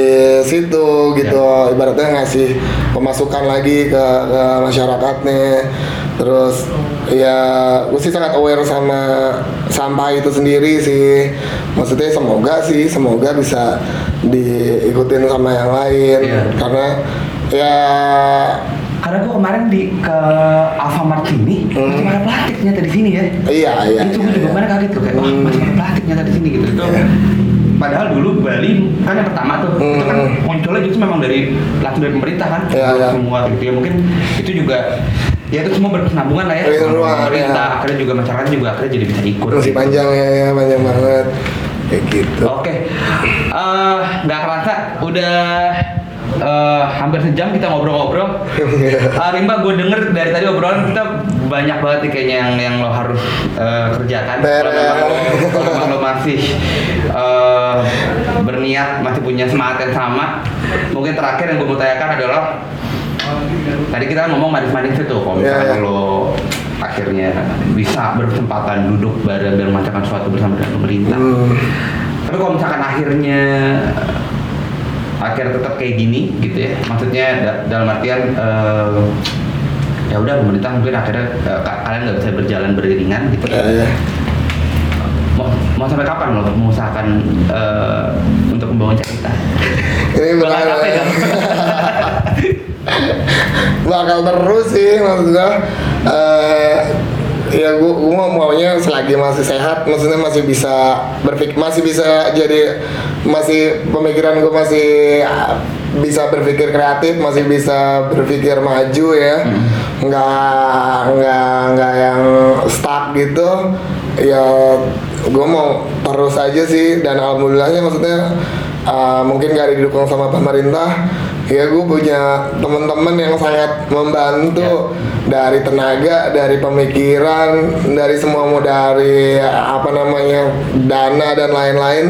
situ gitu. Ibaratnya ngasih pemasukan lagi ke, ke masyarakatnya. Terus ya gue sih sangat aware sama sampah itu sendiri sih. Maksudnya semoga sih semoga bisa diikutin sama yang lain. Iya. karena ya Karena gue kemarin di ke Alfamart sini Hmm. masih ada plastik ternyata di sini ya. iya iya itu gue iya, juga iya. kemarin kaget tuh kayak wah Hmm. masih ada plastik ternyata di sini gitu. Itu padahal dulu Bali kan yang pertama tuh itu kan Hmm. munculnya justru memang dari langsung dari pemerintah kan Iya, iya. semua gitu ya mungkin itu juga ya itu semua berkesinambungan lah ya Berkesinambungan, pemerintah ya. akhirnya juga masyarakat juga akhirnya jadi bisa ikut masih gitu. panjang ya, ya panjang banget kayak gitu Oke, Eh, nggak kerasa udah eh, hampir sejam kita ngobrol-ngobrol. *laughs* Ah, Rimba, gue denger dari tadi obrolan kita banyak banget nih kayaknya yang yang lo harus eh, kerjakan. Kalau memang lo, masih eh, berniat, masih punya semangat yang sama. Mungkin terakhir yang gue mau tanyakan adalah tadi kita ngomong manis-manis itu, kalau Iya, misalkan iya. lo akhirnya bisa berkesempatan duduk bareng dan melakukan sesuatu bersama dengan pemerintah. Hmm. Tapi kalau misalkan akhirnya akhir tetap kayak gini gitu ya, maksudnya da- dalam artian eh, ya udah pemerintah mungkin akhirnya ka- kalian nggak bisa berjalan beriringan gitu. ya, ya. Mau, mau sampai kapan lo mengusahakan eh, untuk membangun cerita? ini Bakal kan? *laughs* bakal terus sih maksud gua eh ya gua, gua maunya selagi masih sehat maksudnya masih bisa berpikir masih bisa jadi masih pemikiran gua masih ah, bisa berpikir kreatif masih bisa berpikir maju ya. Nggak nggak nggak yang stuck gitu. Ya gue mau terus aja sih dan alhamdulillahnya maksudnya uh, mungkin gak didukung sama pemerintah. Ya gue punya teman-teman yang sangat membantu. Dari tenaga dari pemikiran dari semua mau dari apa namanya dana dan lain-lain.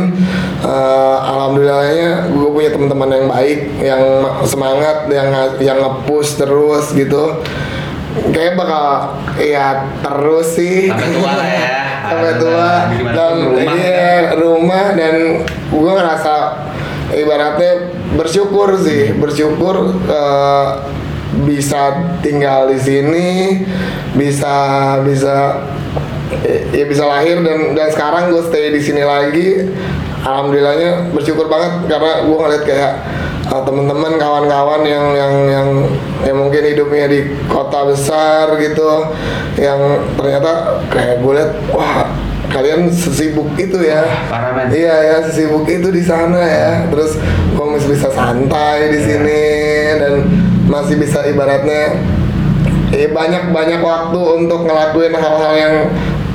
Uh, alhamdulillahnya gue punya teman-teman yang baik yang semangat yang yang nge-push terus gitu. Kayak bakal ya terus sih. Sampai tua lah ya. *laughs* sampai tua. Dan rumah. iya rumah. Dan gue ngerasa ibaratnya bersyukur sih bersyukur eh, bisa tinggal di sini bisa bisa eh, ya bisa lahir dan dan sekarang gue stay di sini lagi. Alhamdulillahnya bersyukur banget karena gue ngeliat kayak uh, teman-teman kawan-kawan yang yang yang yang mungkin hidupnya di kota besar gitu yang ternyata kayak gue liat wah kalian sesibuk itu ya. Parah, iya ya sesibuk itu di sana ya. Terus gue masih bisa santai di sini dan masih bisa ibaratnya eh banyak banyak waktu untuk ngelakuin hal-hal yang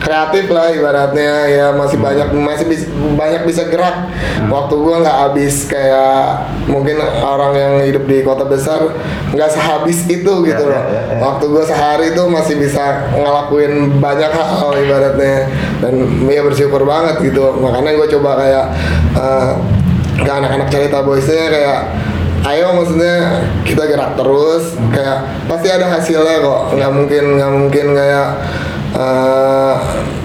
kreatif lah ibaratnya ya masih banyak masih bis- banyak bisa gerak. Waktu gua nggak habis kayak mungkin orang yang hidup di kota besar nggak sehabis itu gitu loh. waktu gua sehari itu masih bisa ngelakuin banyak hal ibaratnya. Dan ya bersyukur banget gitu. Makanya gue coba kayak eh, ke anak-anak cerita boysnya kayak ayo maksudnya kita gerak terus. Kayak pasti ada hasilnya kok. Nggak mungkin nggak mungkin kayak eh,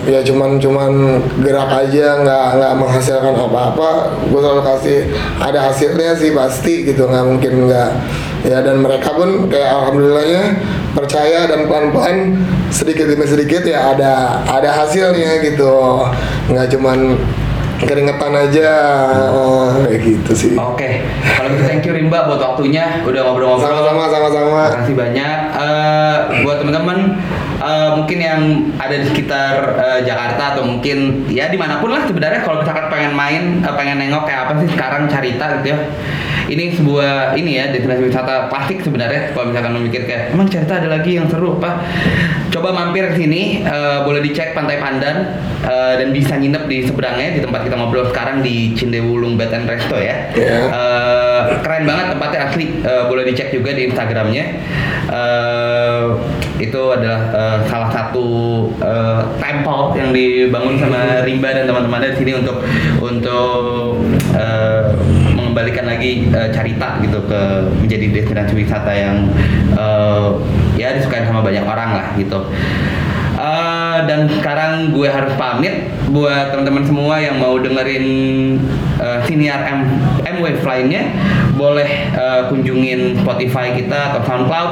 ya cuman cuman gerak aja nggak nggak menghasilkan apa-apa. Gue selalu kasih ada hasilnya sih pasti gitu nggak mungkin nggak. Ya dan mereka pun kayak alhamdulillahnya percaya dan pelan-pelan sedikit demi sedikit ya ada ada hasilnya gitu. Nggak cuman keringetan aja eh, kayak gitu sih. Oke, kalau gitu thank you Rimba buat waktunya. Udah ngobrol-ngobrol. sama-sama sama-sama. Makasih banyak. Eh, buat teman-teman eh, mungkin yang ada di sekitar eh, Jakarta atau mungkin ya di mana pun lah sebenarnya kalau misalkan pengen main eh, pengen nengok kayak apa sih sekarang Carita gitu ya ini sebuah ini ya destinasi wisata klasik sebenarnya kalau misalkan lo mikir kayak emang cerita ada lagi yang seru apa coba mampir ke sini eh, boleh dicek pantai Pandan eh, dan bisa nginep di seberangnya di tempat kita ngobrol sekarang di Cindewulung Bed and Resto ya. Iya. Eh, keren banget tempatnya asli. Eh, boleh dicek juga di Instagramnya. Eh, itu adalah eh, salah satu eh, temple yang dibangun sama Rimba dan teman-temannya di sini untuk untuk mengembalikan lagi eh, Carita gitu ke menjadi destinasi wisata yang eh, ya disukai sama banyak orang lah gitu. Eh, dan sekarang gue harus pamit buat teman-teman semua yang mau dengerin eh, siniar M M-Wave lainnya boleh eh, kunjungin Spotify kita atau SoundCloud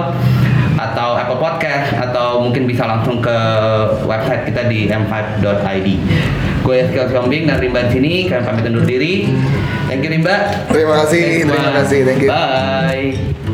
atau Apple Podcast atau mungkin bisa langsung ke website kita di m5.id. Gue Eskil Siombing dan Rimba di sini, kalian pamit undur diri. Thank you Rimba. Terima kasih, terima kasih, thank you. Bye.